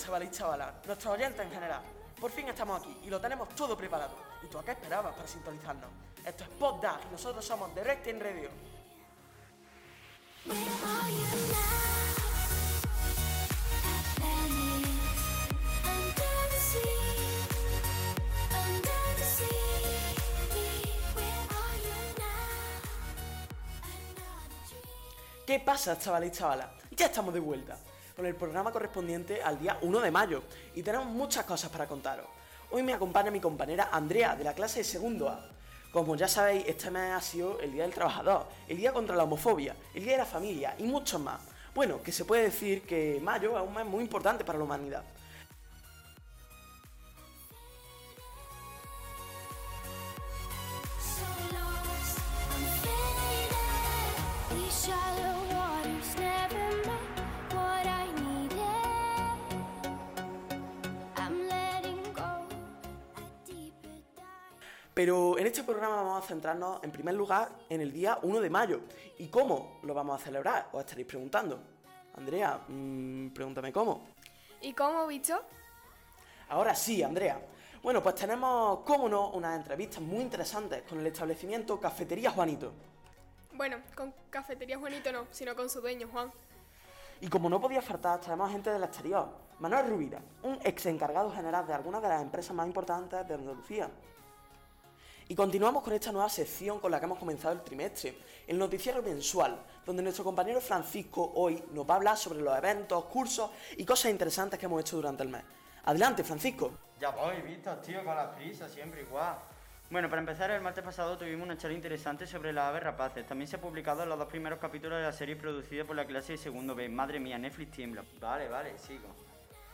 chavales y chavalas, nuestros oyentes en general. Por fin estamos aquí y lo tenemos todo preparado. ¿Y tú a qué esperabas para sintonizarnos? Esto es PodDag y nosotros somos The Recting Radio. ¿Qué pasa, chavales y chavalas? Ya estamos de vuelta con el programa correspondiente al día 1 de mayo y tenemos muchas cosas para contaros. Hoy me acompaña mi compañera Andrea de la clase de segundo A. Como ya sabéis, este mes ha sido el Día del Trabajador, el Día contra la Homofobia, el Día de la Familia y muchos más. Bueno, que se puede decir que mayo es un mes muy importante para la humanidad. Pero en este programa vamos a centrarnos en primer lugar en el día 1 de mayo. ¿Y cómo lo vamos a celebrar? Os estaréis preguntando. Andrea, mm, pregúntame cómo. ¿Y cómo, bicho? Ahora sí, Andrea. Bueno, pues tenemos, cómo no, unas entrevistas muy interesantes con el establecimiento Cafetería Juanito. Bueno, con Cafetería Juanito no, sino con su dueño, Juan. Y como no podía faltar, tenemos gente del exterior. Manuel Rubira, un ex encargado general de algunas de las empresas más importantes de Andalucía. Y continuamos con esta nueva sección con la que hemos comenzado el trimestre, el noticiero mensual, donde nuestro compañero Francisco hoy nos va a hablar sobre los eventos, cursos y cosas interesantes que hemos hecho durante el mes. Adelante, Francisco. Ya voy, Víctor, tío, con las prisas, siempre igual. Bueno, para empezar, el martes pasado tuvimos una charla interesante sobre las aves rapaces. También se han publicado los dos primeros capítulos de la serie producida por la clase de segundo B. Madre mía, Netflix tiembla. Vale, vale, sigo.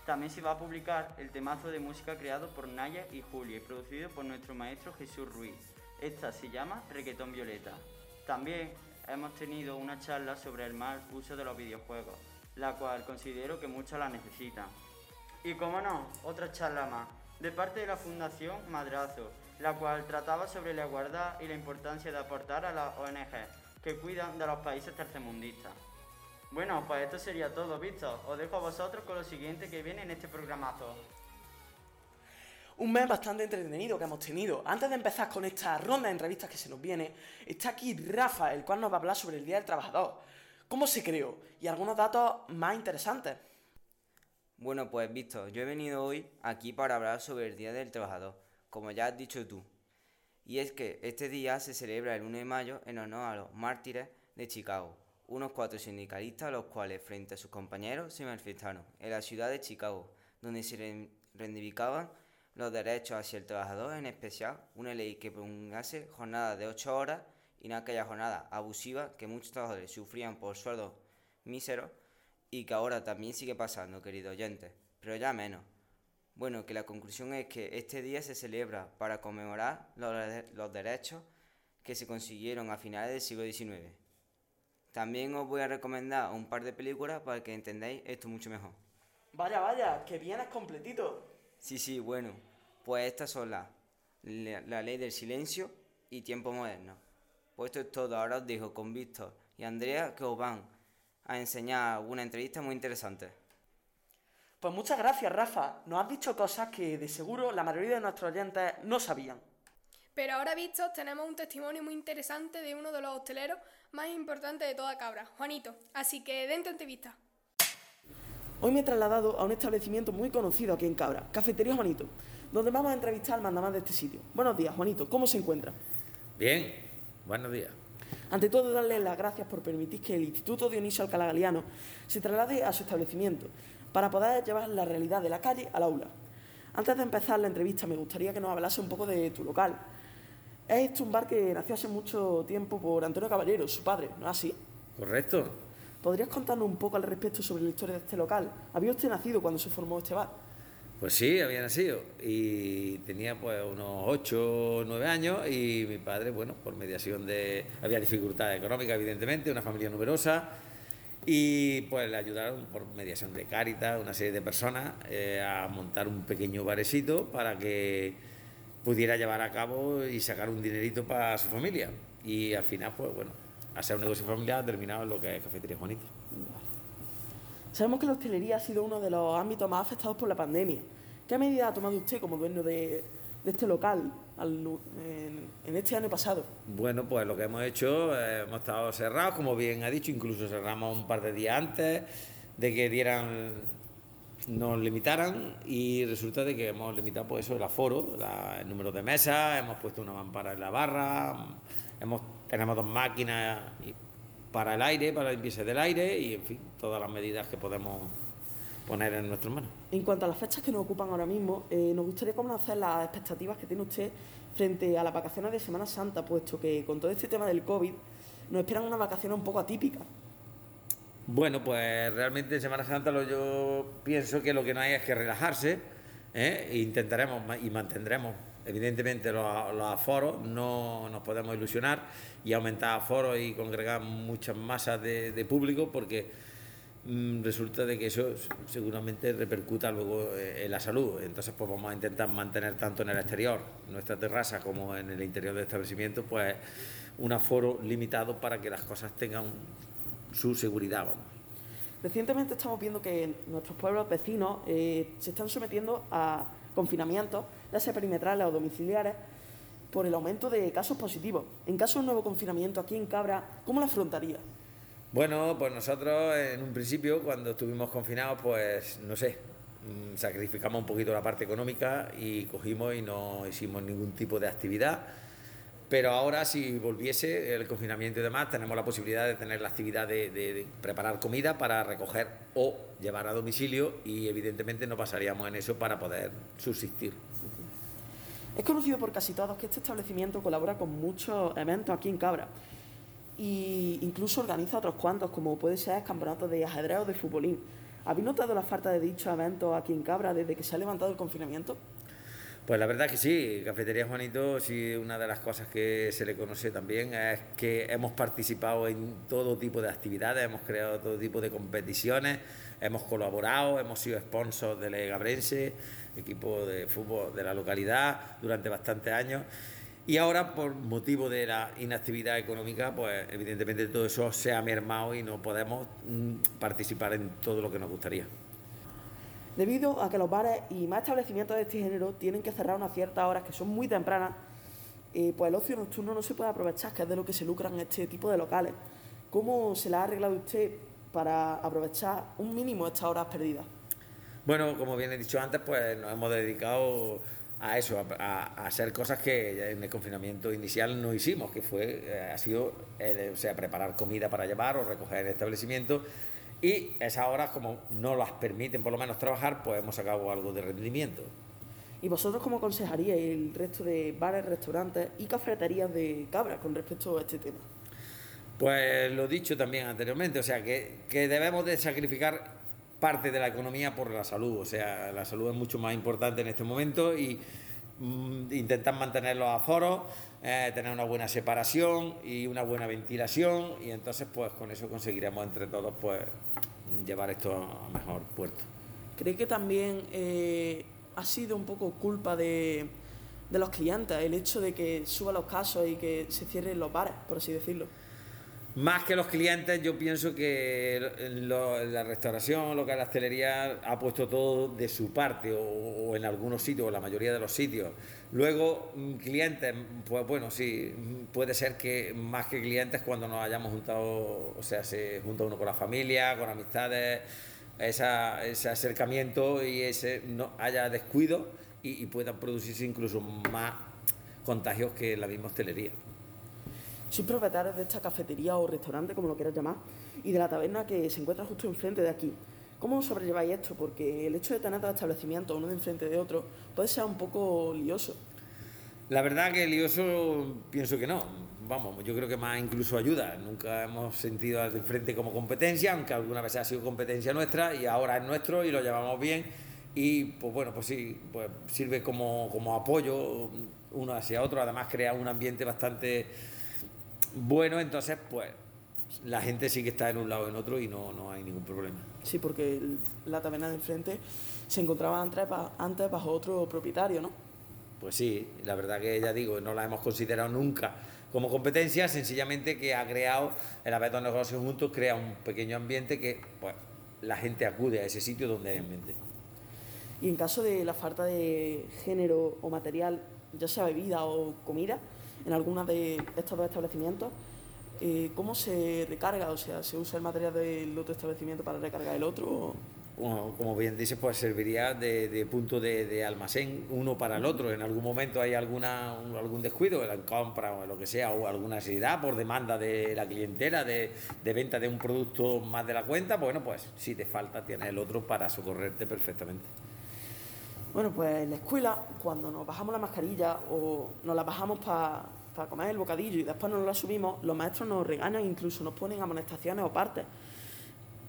También se va a publicar el temazo de música creado por Naya y Julia y producido por nuestro maestro Jesús Ruiz. Esta se llama Requetón Violeta. También hemos tenido una charla sobre el mal uso de los videojuegos, la cual considero que muchos la necesitan. Y como no, otra charla más, de parte de la Fundación Madrazo, la cual trataba sobre la igualdad y la importancia de aportar a las ONG que cuidan de los países tercermundistas. Bueno, pues esto sería todo, Víctor. Os dejo a vosotros con lo siguiente que viene en este programazo. Un mes bastante entretenido que hemos tenido. Antes de empezar con esta ronda de entrevistas que se nos viene, está aquí Rafa, el cual nos va a hablar sobre el Día del Trabajador. ¿Cómo se creó? Y algunos datos más interesantes. Bueno, pues Víctor, yo he venido hoy aquí para hablar sobre el Día del Trabajador, como ya has dicho tú. Y es que este día se celebra el 1 de mayo en honor a los mártires de Chicago, unos cuatro sindicalistas los cuales frente a sus compañeros se manifestaron en la ciudad de Chicago, donde se re- reivindicaban los derechos hacia el trabajador, en especial una ley que prolongase jornadas de 8 horas y no aquella jornada abusiva que muchos trabajadores sufrían por sueldos míseros y que ahora también sigue pasando, queridos oyentes, pero ya menos. Bueno, que la conclusión es que este día se celebra para conmemorar los, los derechos que se consiguieron a finales del siglo XIX. También os voy a recomendar un par de películas para que entendáis esto mucho mejor. Vaya, vaya, que vienes completito. Sí, sí, bueno, pues estas son las la, la ley del silencio y tiempo moderno. Pues esto es todo, ahora os dejo con Víctor y Andrea que os van a enseñar una entrevista muy interesante. Pues muchas gracias, Rafa. Nos has dicho cosas que de seguro la mayoría de nuestros oyentes no sabían. Pero ahora vistos tenemos un testimonio muy interesante de uno de los hosteleros más importantes de toda Cabra, Juanito. Así que dentro entrevista. Hoy me he trasladado a un establecimiento muy conocido aquí en Cabra, Cafetería Juanito, donde vamos a entrevistar al mandamás de este sitio. Buenos días, Juanito, ¿cómo se encuentra? Bien, buenos días. Ante todo, darle las gracias por permitir que el Instituto Dionisio Alcalá Galiano se traslade a su establecimiento para poder llevar la realidad de la calle al aula. Antes de empezar la entrevista, me gustaría que nos hablase un poco de tu local. Es un bar que nació hace mucho tiempo por Antonio Caballero, su padre, ¿no es así? ¿Correcto? ¿podrías contarnos un poco al respecto sobre la historia de este local? ¿Había usted nacido cuando se formó este bar? Pues sí, había nacido y tenía pues unos 8 o 9 años y mi padre, bueno, por mediación de... Había dificultades económicas, evidentemente, una familia numerosa y pues le ayudaron por mediación de Cáritas, una serie de personas, eh, a montar un pequeño barecito para que pudiera llevar a cabo y sacar un dinerito para su familia. Y al final, pues bueno, hacer un negocio familiar ha terminado en lo que es Cafetería Juanito. Sabemos que la hostelería ha sido uno de los ámbitos más afectados por la pandemia. ¿Qué medida ha tomado usted como dueño de, de este local al- en, en este año pasado? Bueno, pues lo que hemos hecho, eh, hemos estado cerrados, como bien ha dicho, incluso cerramos un par de días antes de que dieran, nos limitaran y resulta de que hemos limitado pues eso, el aforo, la- el número de mesas, hemos puesto una mampara en la barra, hemos, tenemos dos máquinas para el aire, para limpieza del aire y en fin, todas las medidas que podemos poner en nuestras manos. En cuanto a las fechas que nos ocupan ahora mismo, eh, nos gustaría conocer las expectativas que tiene usted frente a las vacaciones de Semana Santa, puesto que con todo este tema del COVID nos esperan unas vacaciones un poco atípicas. Bueno, pues realmente en Semana Santa lo, yo pienso que lo que no hay es que relajarse. ¿eh? E intentaremos y mantendremos, evidentemente, los, aforos. No nos podemos ilusionar y aumentar aforos y congregar muchas masas de, público porque mm, resulta de que eso seguramente repercuta luego eh, en la salud. Entonces, pues vamos a intentar mantener tanto en el exterior, nuestra terraza, como en el interior del establecimiento, pues un aforo limitado para que las cosas tengan su seguridad. Vamos. Recientemente estamos viendo que nuestros pueblos vecinos eh, se están sometiendo a confinamientos, ya sea perimetrales o domiciliares, por el aumento de casos positivos. En caso de un nuevo confinamiento aquí en Cabra, ¿cómo lo afrontaría? Bueno, pues nosotros en un principio, cuando estuvimos confinados, pues no sé, mm, sacrificamos un poquito la parte económica y cogimos y no hicimos ningún tipo de actividad. Pero ahora, si volviese el confinamiento y demás, tenemos la posibilidad de tener la actividad de, preparar comida para recoger o llevar a domicilio y evidentemente no pasaríamos en eso para poder subsistir. Es conocido por casi todos que este establecimiento colabora con muchos eventos aquí en Cabra e incluso organiza otros cuantos, como puede ser campeonatos de ajedrez o de futbolín. ¿Habéis notado la falta de dichos eventos aquí en Cabra desde que se ha levantado el confinamiento? Pues la verdad que sí, Cafetería Juanito, sí, una de las cosas que se le conoce también es que hemos participado en todo tipo de actividades, hemos creado todo tipo de competiciones, hemos colaborado, hemos sido sponsors del Gabrense, equipo de fútbol de la localidad, durante bastantes años. Y ahora, por motivo de la inactividad económica, pues evidentemente todo eso se ha mermado y no podemos mm, participar en todo lo que nos gustaría. Debido a que los bares y más establecimientos de este género tienen que cerrar unas ciertas horas que son muy tempranas, eh, pues el ocio nocturno no se puede aprovechar, que es de lo que se lucran este tipo de locales. ¿Cómo se la ha arreglado usted para aprovechar un mínimo estas horas perdidas? Bueno, como bien he dicho antes, pues nos hemos dedicado a eso, a, hacer cosas que en el confinamiento inicial no hicimos, que fue, eh, ha sido, eh, o sea, preparar comida para llevar o recoger en el establecimiento. Y esas horas, como no las permiten por lo menos trabajar, pues hemos sacado algo de rendimiento. ¿Y vosotros cómo aconsejaríais el resto de bares, restaurantes y cafeterías de Cabra con respecto a este tema? Pues lo dicho también anteriormente, o sea, que, que debemos de sacrificar parte de la economía por la salud, o sea, la salud es mucho más importante en este momento y mm, intentar mantener los aforos, eh, tener una buena separación y una buena ventilación y entonces pues con eso conseguiremos entre todos pues llevar esto a mejor puerto. ¿Cree que también eh, ha sido un poco culpa de, de los clientes el hecho de que suban los casos y que se cierren los bares, por así decirlo? Más que los clientes, yo pienso que lo- la restauración, lo que la hostelería, ha puesto todo de su parte, o, en algunos sitios, o la mayoría de los sitios. Luego, mm, clientes, pues bueno, sí, mm, puede ser que más que clientes, cuando nos hayamos juntado, o sea, se junta uno con la familia, con amistades, esa- ese acercamiento y ese no haya descuido y, y puedan producirse incluso más contagios que la misma hostelería. Soy propietario de esta cafetería o restaurante, como lo quieras llamar, y de la taberna que se encuentra justo enfrente de aquí. ¿Cómo sobrelleváis esto? Porque el hecho de tener dos establecimientos, uno de enfrente de otro, puede ser un poco lioso. La verdad que lioso pienso que no. vamos, yo creo que más incluso ayuda. Nunca hemos sentido al de frente como competencia, aunque alguna vez ha sido competencia nuestra y ahora es nuestro y lo llevamos bien. Y pues bueno, pues sí, pues sirve como, como apoyo uno hacia otro, además crea un ambiente bastante bueno, entonces pues la gente sí que está en un lado o en otro y no, no hay ningún problema. Sí, porque el- la taberna de enfrente se encontraba antes, ba- antes bajo otro propietario, ¿no? Pues sí, la verdad que ya digo, no la hemos considerado nunca como competencia, sencillamente que ha creado, el haber dos negocios juntos crea un pequeño ambiente que pues la gente acude a ese sitio donde hay ambiente. Y en caso de la falta de género o material, ya sea bebida o comida, en alguno de estos dos establecimientos, eh, ¿cómo se recarga? O sea, ¿se usa el material del otro establecimiento para recargar el otro? Bueno, como bien dices, pues serviría de, de punto de, de almacén uno para el otro. En algún momento hay alguna, un- algún descuido en la compra o lo que sea, o alguna necesidad por demanda de la clientela de, de venta de un producto más de la cuenta, bueno, pues si te falta, tienes el otro para socorrerte perfectamente. Bueno, pues en la escuela, cuando nos bajamos la mascarilla o nos la bajamos para comer el bocadillo y después nos la subimos, los maestros nos regañan, incluso nos ponen amonestaciones o partes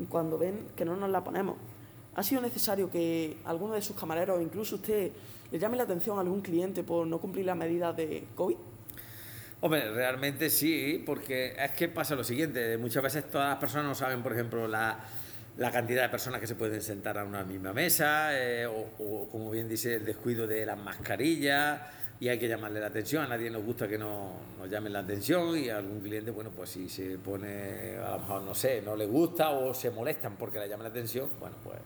cuando ven que no nos la ponemos. ¿Ha sido necesario que alguno de sus camareros, o incluso usted, le llame la atención a algún cliente por no cumplir las medidas de COVID? Hombre, realmente sí, porque es que pasa lo siguiente, muchas veces todas las personas no saben, por ejemplo, la, cantidad de personas que se pueden sentar a una misma mesa, eh, o, como bien dice, el descuido de las mascarillas, y hay que llamarle la atención, a nadie nos gusta que no, nos llamen la atención, y a algún cliente, bueno, pues si se pone, a lo mejor, no sé, no le gusta o se molestan porque le llaman la atención, bueno, pues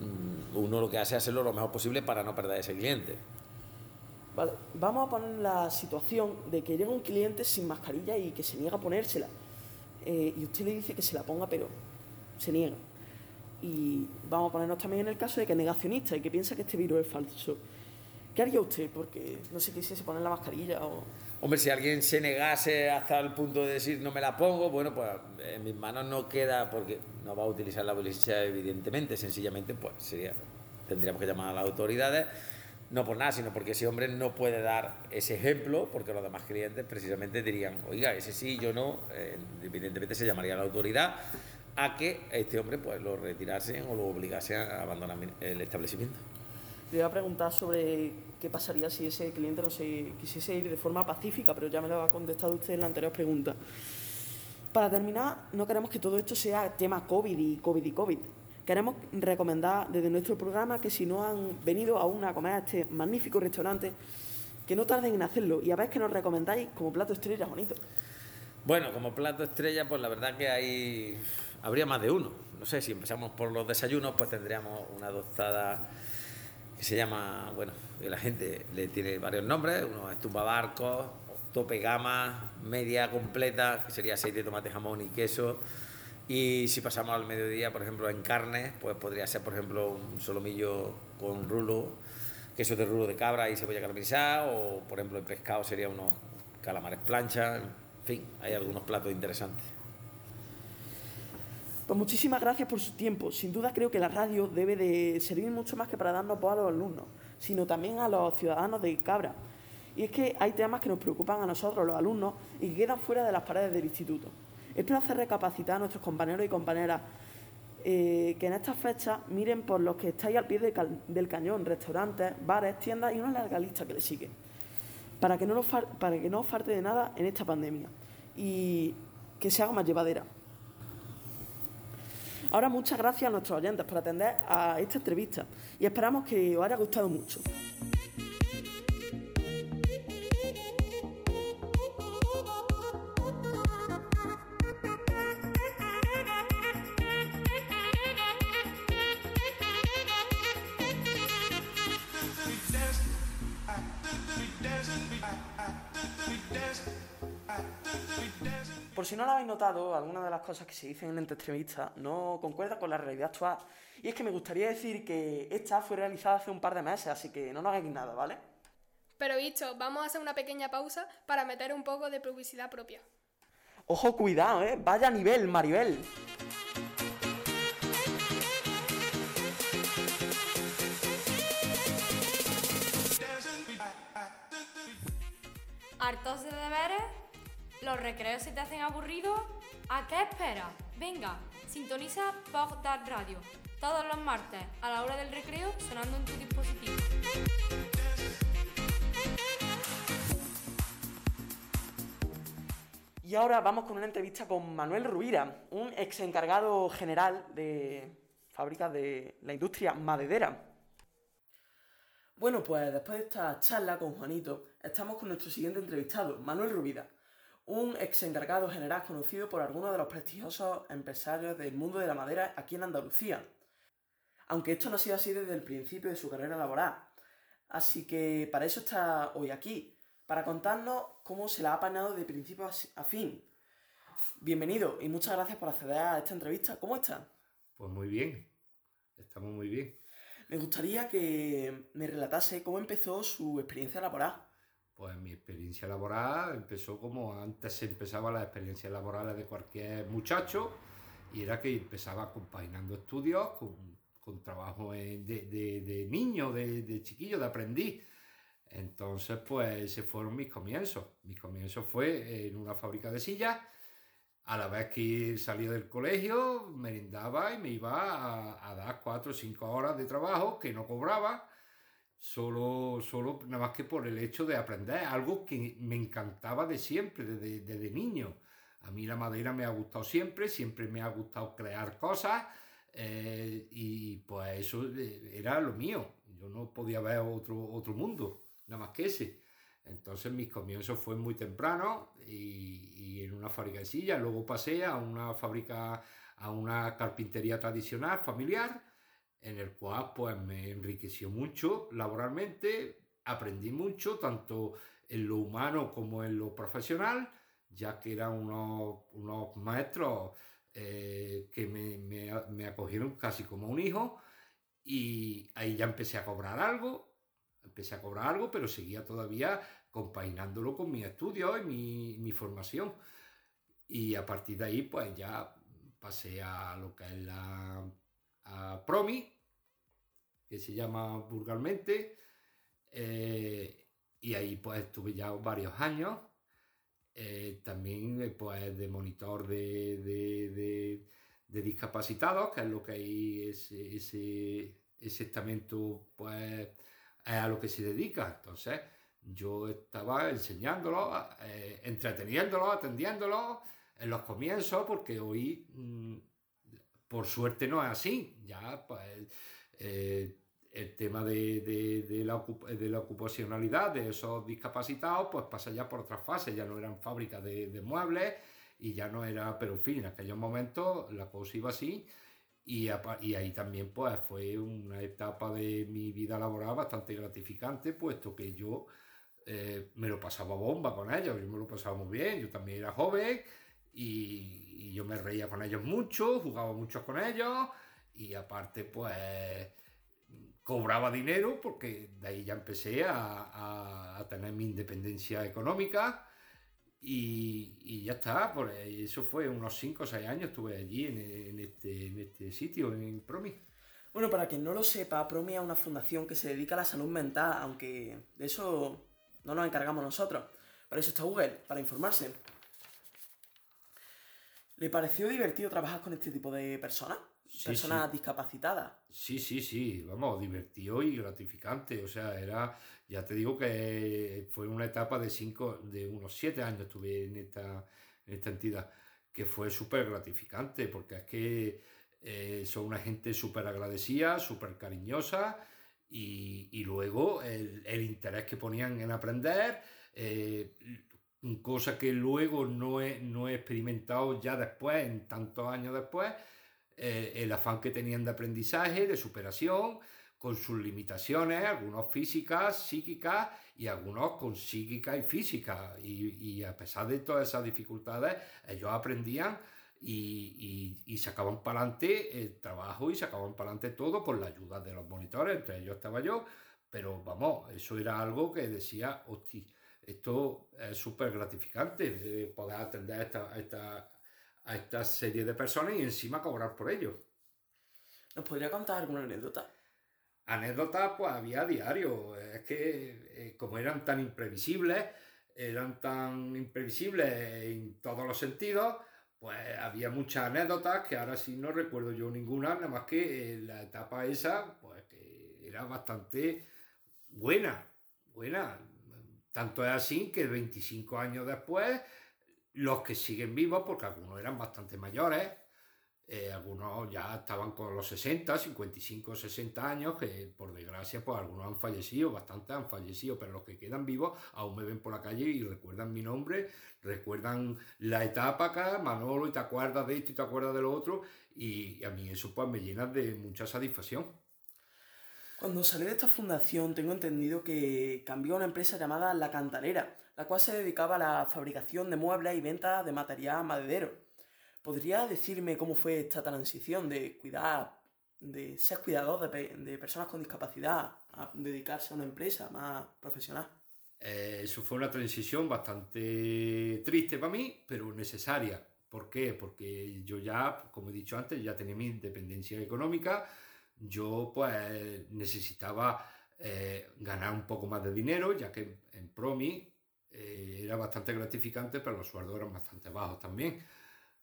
mm, uno lo que hace es hacerlo lo mejor posible para no perder a ese cliente. Vale, vamos a poner la situación de que llega un cliente sin mascarilla y que se niega a ponérsela. Eh, y usted le dice que se la ponga, pero se niega. Y vamos a ponernos también en el caso de que es negacionista y que piensa que este virus es falso. ¿Qué haría usted? Porque no se quisiese poner la mascarilla o... Hombre, si alguien se negase hasta el punto de decir no me la pongo, bueno, pues en mis manos no queda, porque no va a utilizar la violencia, evidentemente, sencillamente, pues sería, tendríamos que llamar a las autoridades, no por nada, sino porque ese hombre no puede dar ese ejemplo, porque los demás clientes precisamente dirían, oiga, ese sí, yo no, eh, evidentemente se llamaría a la autoridad a que este hombre pues lo retirasen o lo obligasen a abandonar el establecimiento. Le voy a preguntar sobre qué pasaría si ese cliente no se quisiese ir de forma pacífica, pero ya me lo ha contestado usted en la anterior pregunta. Para terminar, no queremos que todo esto sea tema COVID y COVID y COVID. Queremos recomendar desde nuestro programa que si no han venido aún a comer a este magnífico restaurante, que no tarden en hacerlo y a ver que nos recomendáis como plato estrella, bonito. Bueno, como plato estrella, pues la verdad que hay habría más de uno. No sé, si empezamos por los desayunos, pues tendríamos una tostada se llama, bueno, la gente le tiene varios nombres, uno es tumbabarcos, tope gama, media completa, que sería aceite, tomate, jamón y queso. Y si pasamos al mediodía, por ejemplo, en carne, pues podría ser, por ejemplo, un solomillo con rulo, queso de rulo de cabra y cebolla caramelizada, o por ejemplo, en pescado sería unos calamares plancha, en fin, hay algunos platos interesantes. Pues muchísimas gracias por su tiempo. Sin duda creo que la radio debe de servir mucho más que para darnos voz a los alumnos, sino también a los ciudadanos de Cabra. Y es que hay temas que nos preocupan a nosotros, los alumnos, y que quedan fuera de las paredes del instituto. Espero hacer recapacitar a nuestros compañeros y compañeras eh, que en estas fechas miren por los que estáis al pie del cañón, restaurantes, bares, tiendas y una larga lista que le sigue. Para que, no para que no os falte de nada en esta pandemia y que se haga más llevadera. Ahora muchas gracias a nuestros oyentes por atender a esta entrevista y esperamos que os haya gustado mucho. Habéis notado, algunas de las cosas que se dicen en esta entrevista no concuerdan con la realidad actual. Y es que me gustaría decir que esta fue realizada hace un par de meses, así que no nos hagáis nada, ¿vale? Pero visto, vamos a hacer una pequeña pausa para meter un poco de publicidad propia. Ojo, cuidado, ¿eh? Vaya nivel, Maribel. ¿Hartos de deberes? ¿Los recreos se te hacen aburridos? ¿A qué esperas? Venga, sintoniza Pogdar Radio. Todos los martes, a la hora del recreo, sonando en tu dispositivo. Y ahora vamos con una entrevista con Manuel Rubira, un ex encargado general de fábricas de la industria maderera. Bueno, pues después de esta charla con Juanito, estamos con nuestro siguiente entrevistado, Manuel Rubira, un ex encargado general conocido por algunos de los prestigiosos empresarios del mundo de la madera aquí en Andalucía. Aunque esto no ha sido así desde el principio de su carrera laboral. Así que para eso está hoy aquí, para contarnos cómo se la ha apañado de principio a fin. Bienvenido y muchas gracias por acceder a esta entrevista. ¿Cómo está? Pues muy bien, estamos muy bien. Me gustaría que me relatase cómo empezó su experiencia laboral. Pues mi experiencia laboral empezó como antes se empezaba las experiencias laborales de cualquier muchacho y era que empezaba compaginando estudios con, con trabajo de, de, de, niño, de, de chiquillo, de aprendiz. Entonces, pues ese fueron mis comienzos. Mis comienzos fue en una fábrica de sillas a la vez que salía del colegio, merendaba y me iba a, dar cuatro o cinco horas de trabajo que no cobraba, solo, solo nada más que por el hecho de aprender algo que me encantaba de siempre, desde, desde niño. A mí la madera me ha gustado siempre, siempre me ha gustado crear cosas eh, y pues eso eh, era lo mío. Yo no podía ver otro, otro mundo, nada más que ese. Entonces mis comienzos fue muy temprano y, en una fábrica de sillas. Luego pasé a una fábrica, a una carpintería tradicional, familiar, en el cual pues me enriqueció mucho laboralmente, aprendí mucho, tanto en lo humano como en lo profesional, ya que eran unos, unos maestros eh, que me, me, me acogieron casi como un hijo y ahí ya empecé a cobrar algo empecé a cobrar algo, pero seguía todavía compaginándolo con mi estudio y mi, formación. Y a partir de ahí, pues ya pasé a lo que es la Promi, que se llama vulgarmente, eh, y ahí pues estuve ya varios años. Eh, también eh, pues de monitor de, de, de, discapacitados, que es lo que hay ese, ese, estamento pues a lo que se dedica. Entonces, yo estaba enseñándolo, eh, entreteniéndolo, atendiéndolo en los comienzos, porque hoy, mm, por suerte, no es así. Ya, pues, el tema de, de, la, ocupacionalidad de esos discapacitados, pues pasa ya por otras fases. Ya no eran fábricas de, muebles y ya no era, pero en fin, en aquellos momentos la cosa iba así y, ahí también pues fue una etapa de mi vida laboral bastante gratificante, puesto que yo eh, me lo pasaba bomba con ellos, yo me lo pasaba muy bien, yo también era joven y, yo me reía con ellos mucho, jugaba mucho con ellos y aparte pues cobraba dinero porque de ahí ya empecé a, tener mi independencia económica y, ya está, por eso fue unos 5 o 6 años estuve allí en, este, en este sitio, en Promi. Bueno, para quien no lo sepa, Promi es una fundación que se dedica a la salud mental, aunque de eso no nos encargamos nosotros. Para eso está Google, para informarse. ¿Le pareció divertido trabajar con este tipo de personas? Personas discapacitadas. Sí, sí, sí, vamos, divertido y gratificante. O sea, era, ya te digo que fue una etapa de cinco, de unos siete años estuve en esta, en esta entidad, que fue súper gratificante, porque es que eh, son una gente súper agradecida, súper cariñosa, y, luego el, interés que ponían en aprender, eh, cosa que luego no he, no he experimentado ya después, en tantos años después, eh, el afán que tenían de aprendizaje, de superación, con sus limitaciones, algunos físicas, psíquicas y algunos con psíquica y física. Y, a pesar de todas esas dificultades, ellos aprendían y, y, sacaban para adelante el trabajo y sacaban para adelante todo con la ayuda de los monitores, entre ellos estaba yo, pero vamos, eso era algo que decía, hostia, esto es súper gratificante, poder atender esta, esta, a esta serie de personas y encima cobrar por ello. ¿Nos podría contar alguna anécdota? Anécdotas, pues había diario. Es que eh, como eran tan imprevisibles, eran tan imprevisibles en todos los sentidos, pues había muchas anécdotas que ahora sí no recuerdo yo ninguna, nada más que la etapa esa, pues que era bastante buena, buena. Tanto es así que 25 años después, los que siguen vivos, porque algunos eran bastante mayores, eh, algunos ya estaban con los 60, 55, 60 años, que por desgracia, pues algunos han fallecido, bastantes han fallecido, pero los que quedan vivos aún me ven por la calle y recuerdan mi nombre, recuerdan la etapa acá, Manolo, y te acuerdas de esto y te acuerdas de lo otro, y a mí eso pues me llena de mucha satisfacción. Cuando salí de esta fundación tengo entendido que cambió a una empresa llamada La Cantarera, la cual se dedicaba a la fabricación de muebles y venta de material maderero. ¿Podría decirme cómo fue esta transición de cuidar, de ser cuidador de, personas con discapacidad a dedicarse a una empresa más profesional? Eh, eso fue una transición bastante triste para mí, pero necesaria. ¿Por qué? Porque yo ya, como he dicho antes, ya tenía mi independencia económica, yo pues necesitaba eh, ganar un poco más de dinero, ya que en Promi eh, era bastante gratificante, pero los sueldos eran bastante bajos también.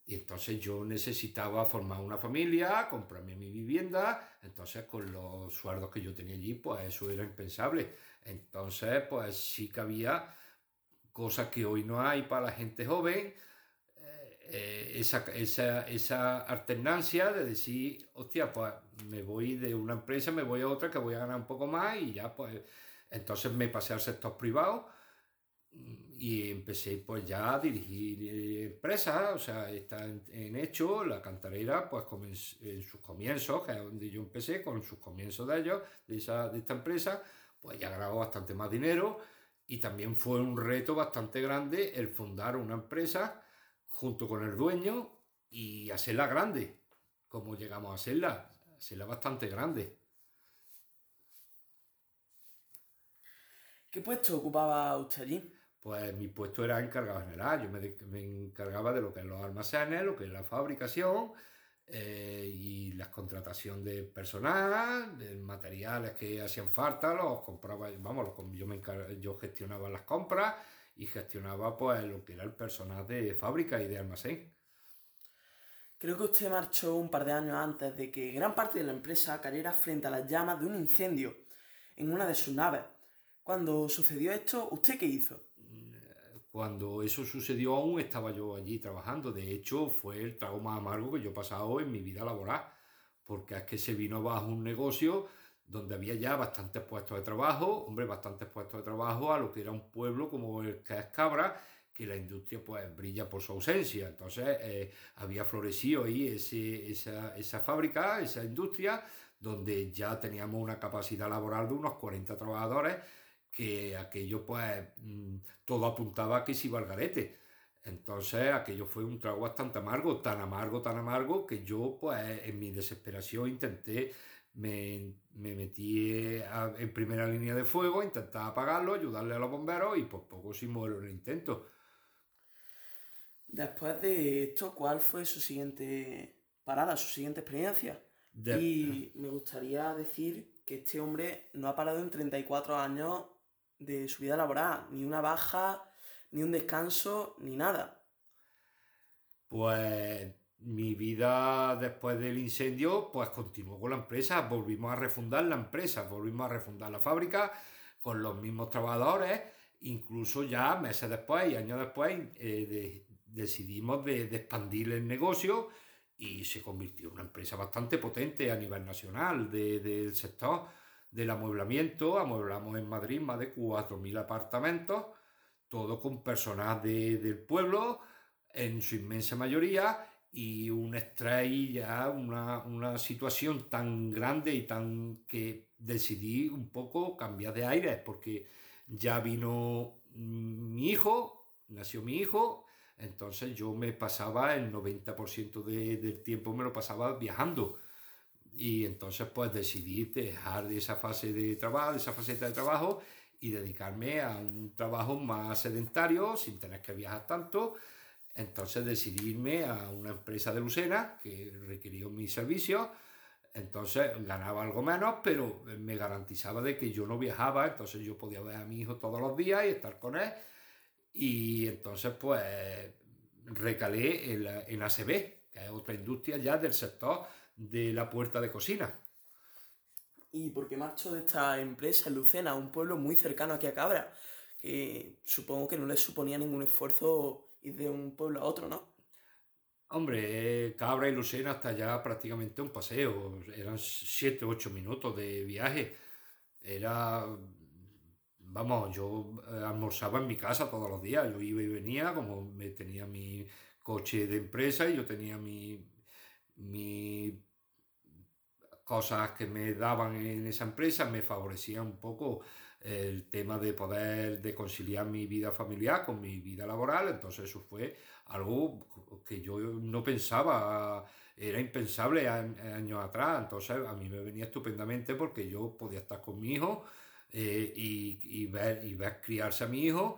Y entonces yo necesitaba formar una familia, comprarme mi vivienda, entonces con los sueldos que yo tenía allí, pues eso era impensable. Entonces, pues sí que había cosas que hoy no hay para la gente joven, eh, eh, esa, esa, esa, alternancia de decir, hostia, pues me voy de una empresa, me voy a otra que voy a ganar un poco más y ya, pues entonces me pasé al sector privado y empecé pues ya a dirigir eh, empresas, o sea, está en, hecho, la cantarera pues en sus comienzos, que es donde yo empecé, con sus comienzos de ellos, de, esa, de esta empresa, pues ya ganaba bastante más dinero y también fue un reto bastante grande el fundar una empresa junto con el dueño y hacerla grande, como llegamos a hacerla, hacerla bastante grande. ¿Qué puesto ocupaba usted allí? Pues mi puesto era encargado general. Yo me, encargaba de lo que es los almacenes, lo que es la fabricación eh, y la contratación de personal, de materiales que hacían falta, los compraba, vamos, yo, me yo gestionaba las compras y gestionaba pues lo que era el personal de fábrica y de almacén. Creo que usted marchó un par de años antes de que gran parte de la empresa cayera frente a las llamas de un incendio en una de sus naves. Cuando sucedió esto, ¿usted qué hizo? Cuando eso sucedió aún estaba yo allí trabajando. De hecho, fue el trago más amargo que yo he pasado en mi vida laboral, porque es que se vino abajo un negocio donde había ya bastantes puestos de trabajo, hombre, bastantes puestos de trabajo a lo que era un pueblo como el que es Cabra, que la industria pues brilla por su ausencia. Entonces eh, había florecido ahí ese, esa, esa fábrica, esa industria, donde ya teníamos una capacidad laboral de unos 40 trabajadores que aquello pues mm, todo apuntaba a que se iba al garete. Entonces aquello fue un trago bastante amargo, tan amargo, tan amargo, que yo pues en mi desesperación intenté, me, me metí en primera línea de fuego, intentaba apagarlo, ayudarle a los bomberos y por poco si muero en el intento. Después de esto, ¿cuál fue su siguiente parada, su siguiente experiencia? Y me gustaría decir que este hombre no ha parado en 34 años de su vida laboral, ni una baja, ni un descanso, ni nada. Pues mi vida después del incendio, pues continuó con la empresa, volvimos a refundar la empresa, volvimos a refundar la fábrica con los mismos trabajadores, incluso ya meses después y años después eh, decidimos de, expandir el negocio y se convirtió en una empresa bastante potente a nivel nacional del sector del amueblamiento, amueblamos en Madrid más de 4.000 apartamentos, todo con personas del pueblo, en su inmensa mayoría, y un estrés ya, una, una, situación tan grande y tan que decidí un poco cambiar de aire, porque ya vino mi hijo, nació mi hijo, entonces yo me pasaba el 90% del tiempo me lo pasaba viajando y entonces pues decidí dejar de esa fase de trabajo, de esa faceta de trabajo y dedicarme a un trabajo más sedentario, sin tener que viajar tanto. Entonces decidí irme a una empresa de Lucena que requirió mis servicios. Entonces ganaba algo menos, pero me garantizaba de que yo no viajaba, entonces yo podía ver a mi hijo todos los días y estar con él. Y entonces pues recalé en, en ACB, que es otra industria ya del sector de la puerta de cocina. ¿Y por qué marchó de esta empresa en Lucena, un pueblo muy cercano aquí a Cabra? Que supongo que no les suponía ningún esfuerzo ir de un pueblo a otro, ¿no? Hombre, eh, Cabra y Lucena hasta allá prácticamente un paseo, eran 7 8 minutos de viaje. Era, vamos, yo eh, almorzaba en mi casa todos los días, yo iba y venía, como me tenía mi coche de empresa y yo tenía mi, mi cosas que me daban en esa empresa, me favorecía un poco el tema de poder de conciliar mi vida familiar con mi vida laboral, entonces eso fue algo que yo no pensaba, era impensable años atrás, entonces a mí me venía estupendamente porque yo podía estar con mi hijo eh, y, y ver, y ver criarse a mi hijo,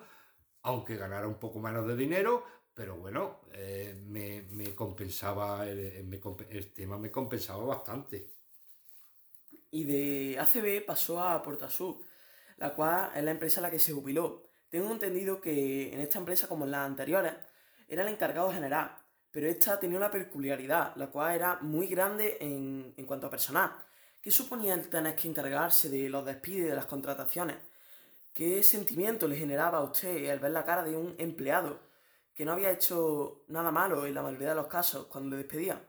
aunque ganara un poco menos de dinero, pero bueno, eh, me, me compensaba, el, me el tema me compensaba bastante. Y de ACB pasó a Portasur, la cual es la empresa a la que se jubiló. Tengo entendido que en esta empresa, como en las anteriores, era el encargado general, pero esta tenía una peculiaridad, la cual era muy grande en, en cuanto a personal. ¿Qué suponía el tener que encargarse de los despidos y de las contrataciones? ¿Qué sentimiento le generaba a usted al ver la cara de un empleado que no había hecho nada malo en la mayoría de los casos cuando le despedía?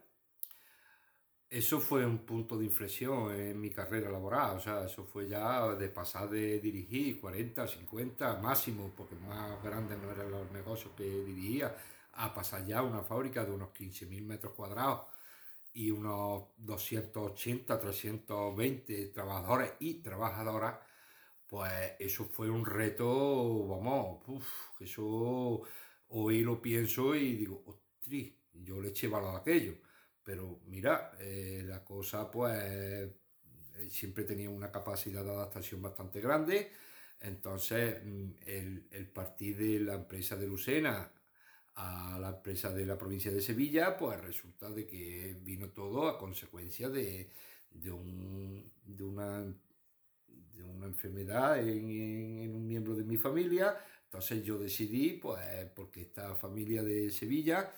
Eso fue un punto de inflexión en mi carrera laboral, o sea, eso fue ya de pasar de dirigir 40, 50 máximo, porque más grandes no eran los negocios que dirigía, a pasar ya a una fábrica de unos 15.000 metros cuadrados y unos 280, 320 trabajadores y trabajadoras, pues eso fue un reto, vamos, uf, eso hoy lo pienso y digo, ostras, yo le eché valor a aquello. Pero mira, eh, la cosa pues eh, siempre tenía una capacidad de adaptación bastante grande. Entonces, mm, el, el partir de la empresa de Lucena a la empresa de la provincia de Sevilla, pues resulta de que vino todo a consecuencia de, de, un- de una, de una enfermedad en, en- un miembro de mi familia. Entonces yo decidí, pues, porque esta familia de Sevilla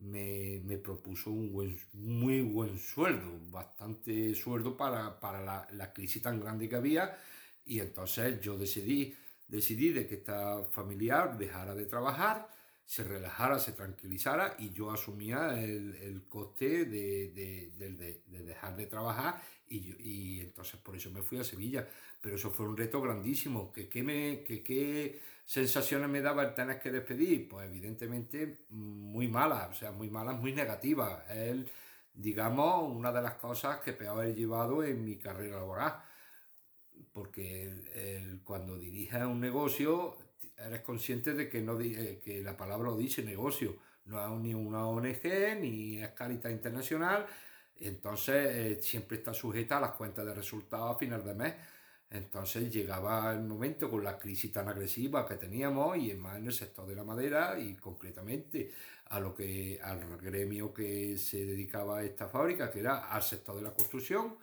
me, me propuso un buen, muy buen sueldo, bastante sueldo para, para la, la crisis tan grande que había. Y entonces yo decidí, decidí de que esta familiar dejara de trabajar, se relajara, se tranquilizara y yo asumía el, el coste de, de- de- de dejar de trabajar y, y entonces por eso me fui a Sevilla. Pero eso fue un reto grandísimo. ¿Qué, qué, me, que, qué sensaciones me daba el tener que despedir? Pues evidentemente muy malas, o sea, muy malas, muy negativas. Es, digamos, una de las cosas que peor he llevado en mi carrera laboral porque cuando diriges un negocio eres consciente de que, no, eh, que la palabra lo dice negocio, no es ni una ONG ni es Caritas Internacional, entonces eh, siempre está sujeta a las cuentas de resultados a final de mes. Entonces llegaba el momento con la crisis tan agresiva que teníamos y más en el sector de la madera y concretamente a lo que al gremio que se dedicaba a esta fábrica, que era al sector de la construcción,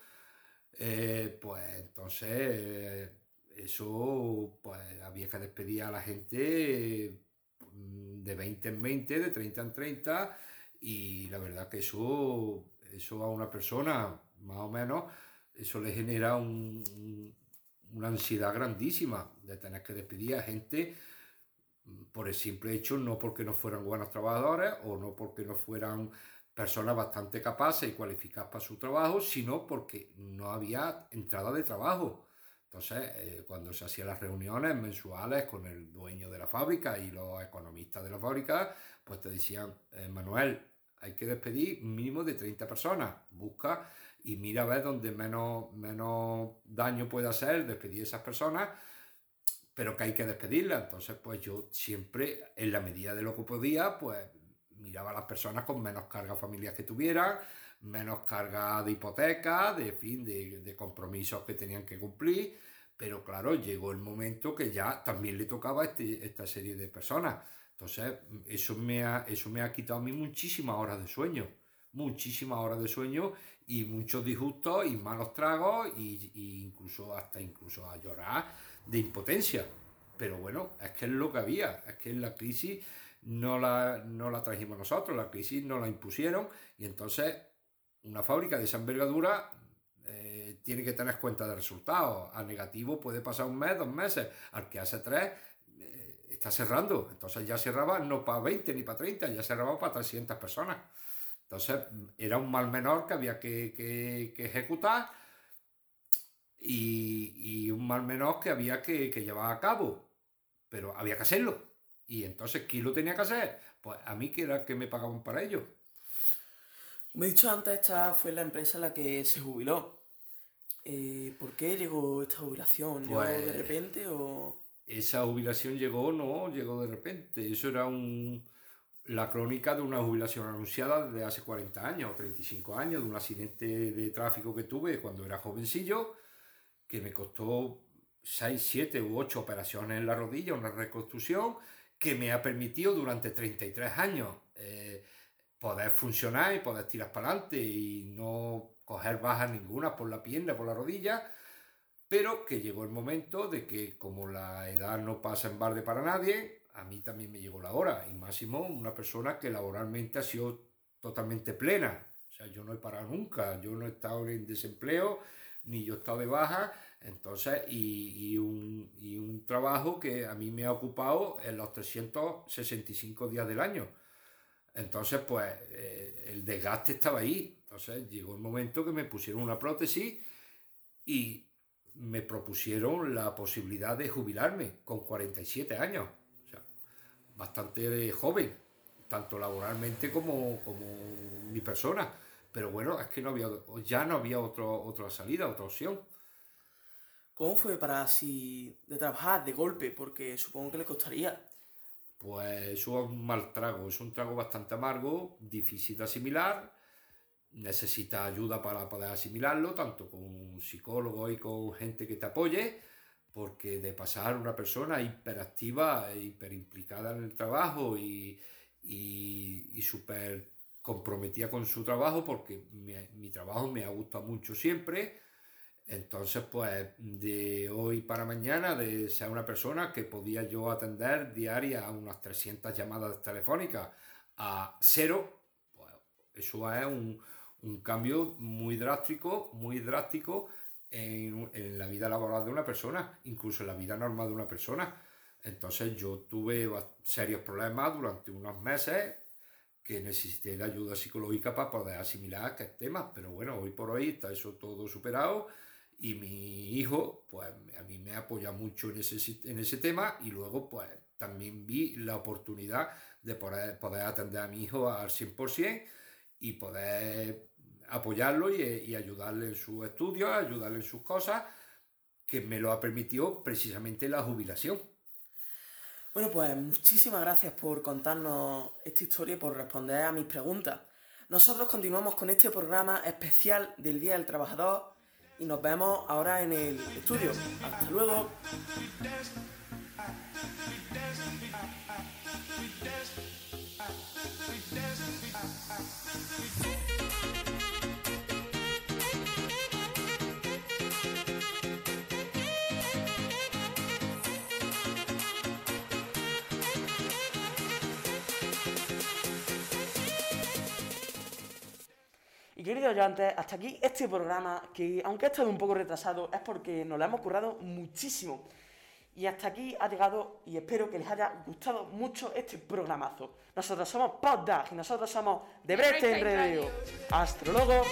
eh, pues entonces eh, eso pues había que despedir a la gente mm, de 20 en 20, de 30 en 30 y la verdad que eso, eso a una persona más o menos, eso le genera un- una ansiedad grandísima de tener que despedir a gente por el simple hecho, no porque no fueran buenos trabajadores o no porque no fueran personas bastante capaces y cualificadas para su trabajo, sino porque no había entrada de trabajo. Entonces, eh, cuando se hacían las reuniones mensuales con el dueño de la fábrica y los economistas de la fábrica, pues te decían, eh, Manuel, hay que despedir mínimo de 30 personas, busca y mira a ver dónde menos, menos daño puede hacer despedir a esas personas, pero que hay que despedirlas. Entonces, pues yo siempre, en la medida de lo que podía, pues miraba a las personas con menos carga familiar que tuvieran, menos carga de hipoteca, de fin, de, de compromisos que tenían que cumplir. Pero claro, llegó el momento que ya también le tocaba a este- esta serie de personas. Entonces, eso me, ha, eso me ha quitado a mí muchísimas horas de sueño. Muchísimas horas de sueño y muchos disgustos y malos tragos y, incluso hasta incluso a llorar de impotencia. Pero bueno, es que es lo que había, es que la crisis no la, no la trajimos nosotros, la crisis nos la impusieron y entonces una fábrica de esa envergadura eh, tiene que tener cuenta de resultados. A negativo puede pasar un mes, dos meses, al que hace tres eh, está cerrando. Entonces ya cerraba no para 20 ni para 30, ya cerraba para 300 personas. Entonces era un mal menor que había que, que, que ejecutar y, y, un mal menor que había que, que llevar a cabo. Pero había que hacerlo. Y entonces, ¿quién lo tenía que hacer? Pues a mí que era que me pagaban para ello. Como he dicho antes, esta fue la empresa la que se jubiló. Eh, ¿Por qué llegó esta jubilación? ¿Llegó Pues- de repente o...? Esa jubilación llegó, no, llegó de repente. Eso era un, la crónica de una jubilación anunciada desde hace 40 años o 35 años, de un accidente de tráfico que tuve cuando era jovencillo, que me costó 6, 7 u 8 operaciones en la rodilla, una reconstrucción, que me ha permitido durante 33 años eh, poder funcionar y poder tirar para adelante y no coger bajas ninguna por la pierna, por la rodilla, pero que llegó el momento de que como la edad no pasa en balde para nadie, a mí también me llegó la hora, y máximo una persona que laboralmente ha sido totalmente plena, o sea, yo no he parado nunca, yo no he estado en desempleo, ni yo he estado de baja, entonces, y, y un, y un trabajo que a mí me ha ocupado en los 365 días del año. Entonces, pues eh, el desgaste estaba ahí. Entonces llegó el momento que me pusieron una prótesis y me propusieron la posibilidad de jubilarme con 47 años. Bastante joven, tanto laboralmente como, como mi persona. Pero bueno, es que no había, ya no había otro, otra salida, otra opción. ¿Cómo fue para así de trabajar de golpe? Porque supongo que le costaría. Pues eso es un mal trago, es un trago bastante amargo, difícil de asimilar, necesita ayuda para poder asimilarlo, tanto con un psicólogo y con gente que te apoye, porque de pasar una persona hiperactiva, hiperimplicada en el trabajo y, y, y súper comprometida con su trabajo, porque mi, mi trabajo me ha gustado mucho siempre, entonces, pues de hoy para mañana, de ser una persona que podía yo atender diaria a unas 300 llamadas telefónicas a cero, pues eso es un, un cambio muy drástico, muy drástico en, en, la vida laboral de una persona, incluso en la vida normal de una persona. Entonces yo tuve serios problemas durante unos meses que necesité de ayuda psicológica para poder asimilar aquel tema, pero bueno, hoy por hoy está eso todo superado y mi hijo, pues a mí me apoya mucho en ese, en ese tema y luego pues también vi la oportunidad de poder, poder atender a mi hijo al 100% y poder apoyarlo y, y ayudarle en sus estudios, ayudarle en sus cosas, que me lo ha permitido precisamente la jubilación. Bueno, pues muchísimas gracias por contarnos esta historia y por responder a mis preguntas. Nosotros continuamos con este programa especial del Día del Trabajador y nos vemos ahora en el estudio. Hasta luego. Queridos oyentes, hasta aquí este programa, que aunque ha estado un poco retrasado, es porque nos lo hemos currado muchísimo. Y hasta aquí ha llegado y espero que les haya gustado mucho este programazo. Nosotros somos PodDag y nosotros somos Brete en Radio. Hasta luego.